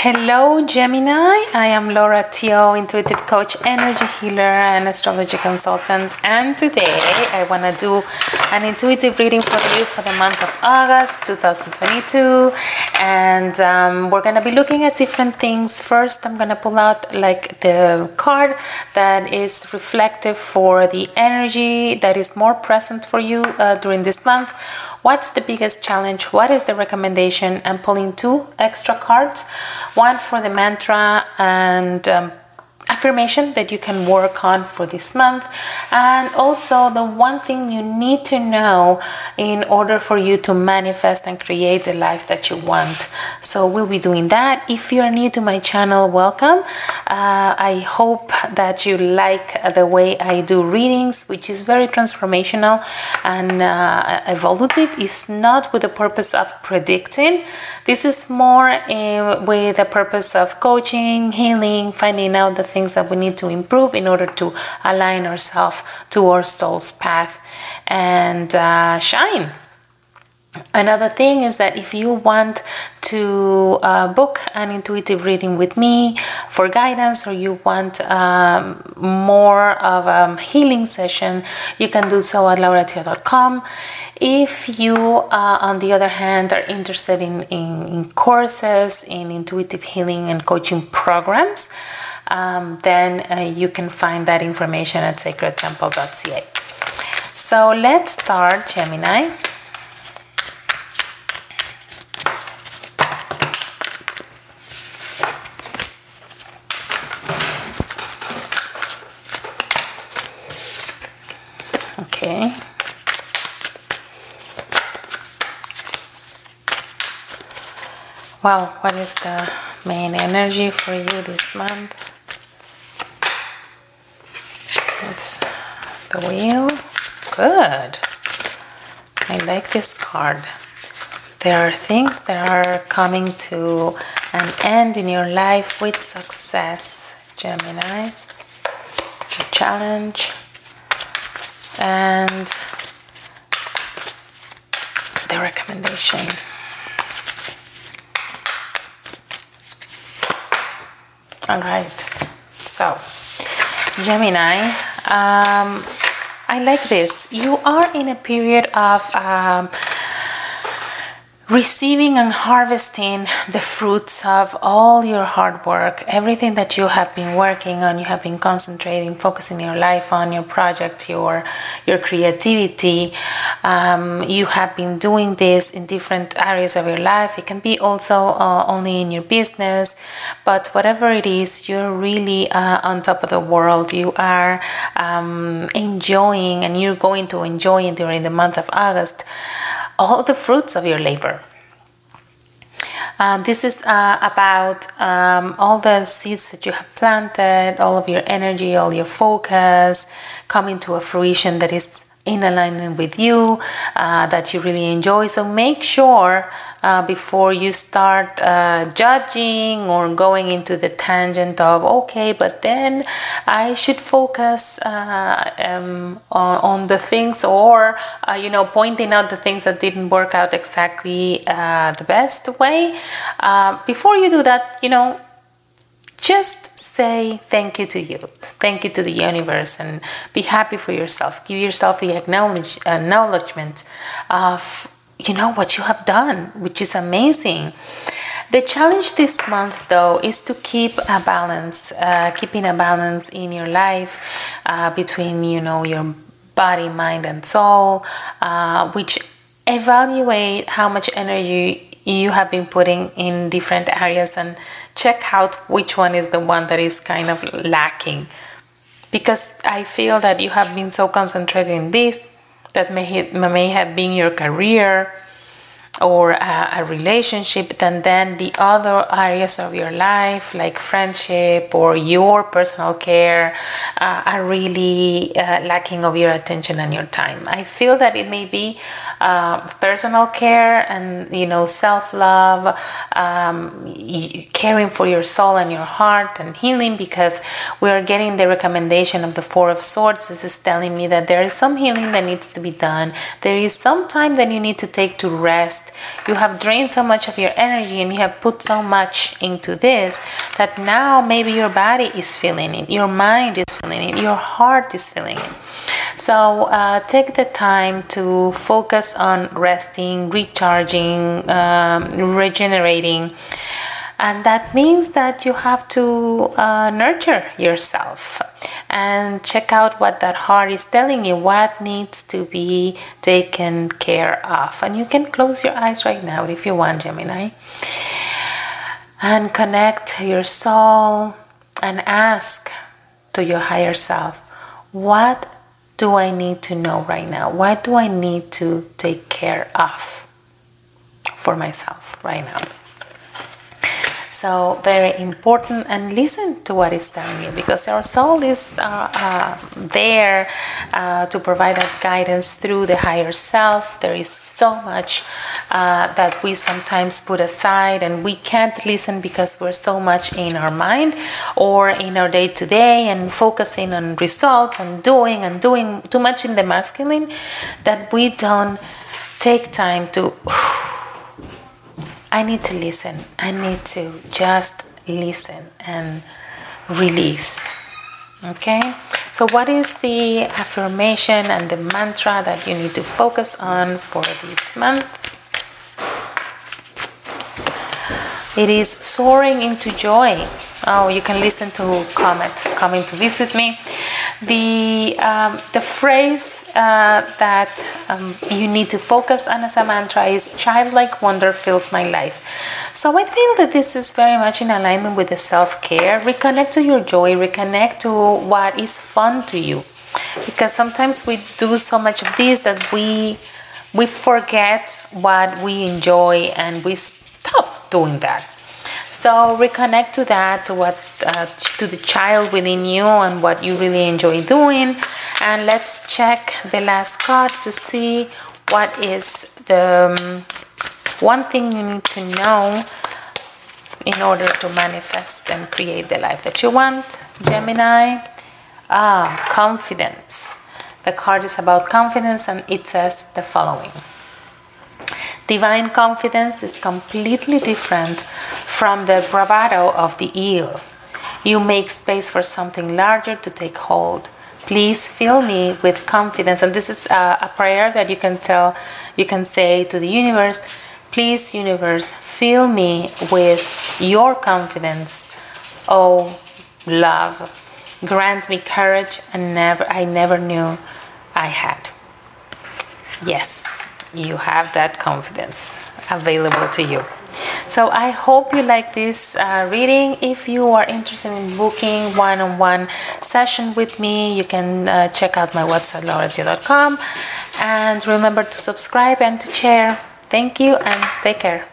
Hello, Gemini. I am Laura Tio, intuitive coach, energy healer, and astrology consultant. And today I want to do an intuitive reading for you for the month of August 2022. And um, we're going to be looking at different things. First, I'm going to pull out like the card that is reflective for the energy that is more present for you uh, during this month What's the biggest challenge? What is the recommendation? I'm pulling two extra cards one for the mantra and um, affirmation that you can work on for this month. And also the one thing you need to know in order for you to manifest and create the life that you want. So we'll be doing that. If you're new to my channel welcome. Uh, i hope that you like the way i do readings which is very transformational and uh, evolutive. It's not with the purpose of predicting. This is more uh, with the purpose of coaching healing finding out the things things that we need to improve in order to align ourselves to our soul's path and uh, shine. Another thing is that if you want to uh, book an intuitive reading with me for guidance or you want um, more of a healing session, you can do so at lauratio.com. If you, uh, on the other hand, are interested in, in, in courses in intuitive healing and coaching programs, um, then uh, you can find that information at sacredtemple.ca. So let's start, Gemini. Okay. Well, what is the main energy for you this month? The wheel. Good. I like this card. There are things that are coming to an end in your life with success, Gemini. A challenge and the recommendation. All right. So, Gemini, um, I like this. You are in a period of um, receiving and harvesting the fruits of all your hard work, everything that you have been working on, you have been concentrating, focusing your life on your project, your your creativity. Um, you have been doing this in different areas of your life. It can be also uh, only in your business, but whatever it is, you're really uh, on top of the world. You are um, enjoying, and you're going to enjoy during the month of August all the fruits of your labor. Um, this is uh, about um, all the seeds that you have planted, all of your energy, all your focus coming to a fruition that is in alignment with you, uh, that you really enjoy. So make sure uh, before you start uh, judging or going into the tangent of, okay, but then I should focus uh, um, on, on, the things or, uh, you know, pointing out the things that didn't work out exactly uh, the best way. before you do that, you know, just say thank you to you, thank you to the universe, and be happy for yourself. Give yourself the acknowledge, acknowledgement of you know what you have done, which is amazing. The challenge this month, though, is to keep a balance, uh, keeping a balance in your life uh, between you know your body, mind, and soul, uh, which evaluate how much energy you have been putting in different areas and check out which one is the one that is kind of lacking. Because I feel that you have been so concentrated in this that may, may have been your career or a, a, relationship, then then the other areas of your life, like friendship or your personal care, uh, are really uh, lacking of your attention and your time. I feel that it may be uh, personal care and you know self love, um, caring for your soul and your heart, and healing because we are getting the recommendation of the Four of Swords. This is telling me that there is some healing that needs to be done. There is some time that you need to take to rest. You have drained so much of your energy and you have put so much into this that now maybe your body is feeling it, your mind is feeling it, your heart is feeling it. So uh, take the time to focus on resting, recharging, um, regenerating. And that means that you have to uh, nurture yourself and check out what that heart is telling you, what needs to be taken care of. And you can close your eyes right now if you want, Gemini, and connect your soul and ask to your higher self, what do I need to know right now? What do I need to take care of for myself right now? So very important and listen to what is telling you because our soul is uh, uh, there uh, to provide that guidance through the higher self. There is so much uh, that we sometimes put aside and we can't listen because we're so much in our mind or in our day to day and focusing on results and doing and doing too much in the masculine that we don't take time to I need to listen. I need to just listen and release. Okay? So, what is the affirmation and the mantra that you need to focus on for this month? It is soaring into joy. Oh, you can listen to Comet coming to visit me the um, the phrase uh, that um, you need to focus on as a mantra is childlike wonder fills my life. So i feel that this is very much in alignment with the self-care. Reconnect to your joy reconnect to what is fun to you. Because sometimes we do so much of this that we we forget what we enjoy and we stop doing that so reconnect to that, to what, uh, to the child within you and what you really enjoy doing. And let's check the last card to see what is the um, one thing you need to know in order to manifest and create the life that you want. Gemini, ah, confidence. The card is about confidence and it says the following. Divine confidence is completely different from the bravado of the eel. You make space for something larger to take hold. Please fill me with confidence. And this is a, a prayer that you can tell, you can say to the universe, please, universe, fill me with your confidence. Oh, love, grant me courage and never I never knew I had. Yes you have that confidence available to you. So I hope you like this uh, reading. If you are interested in booking one-on-one session with me, you can uh, check out my website lauratio.com and remember to subscribe and to share. Thank you and take care.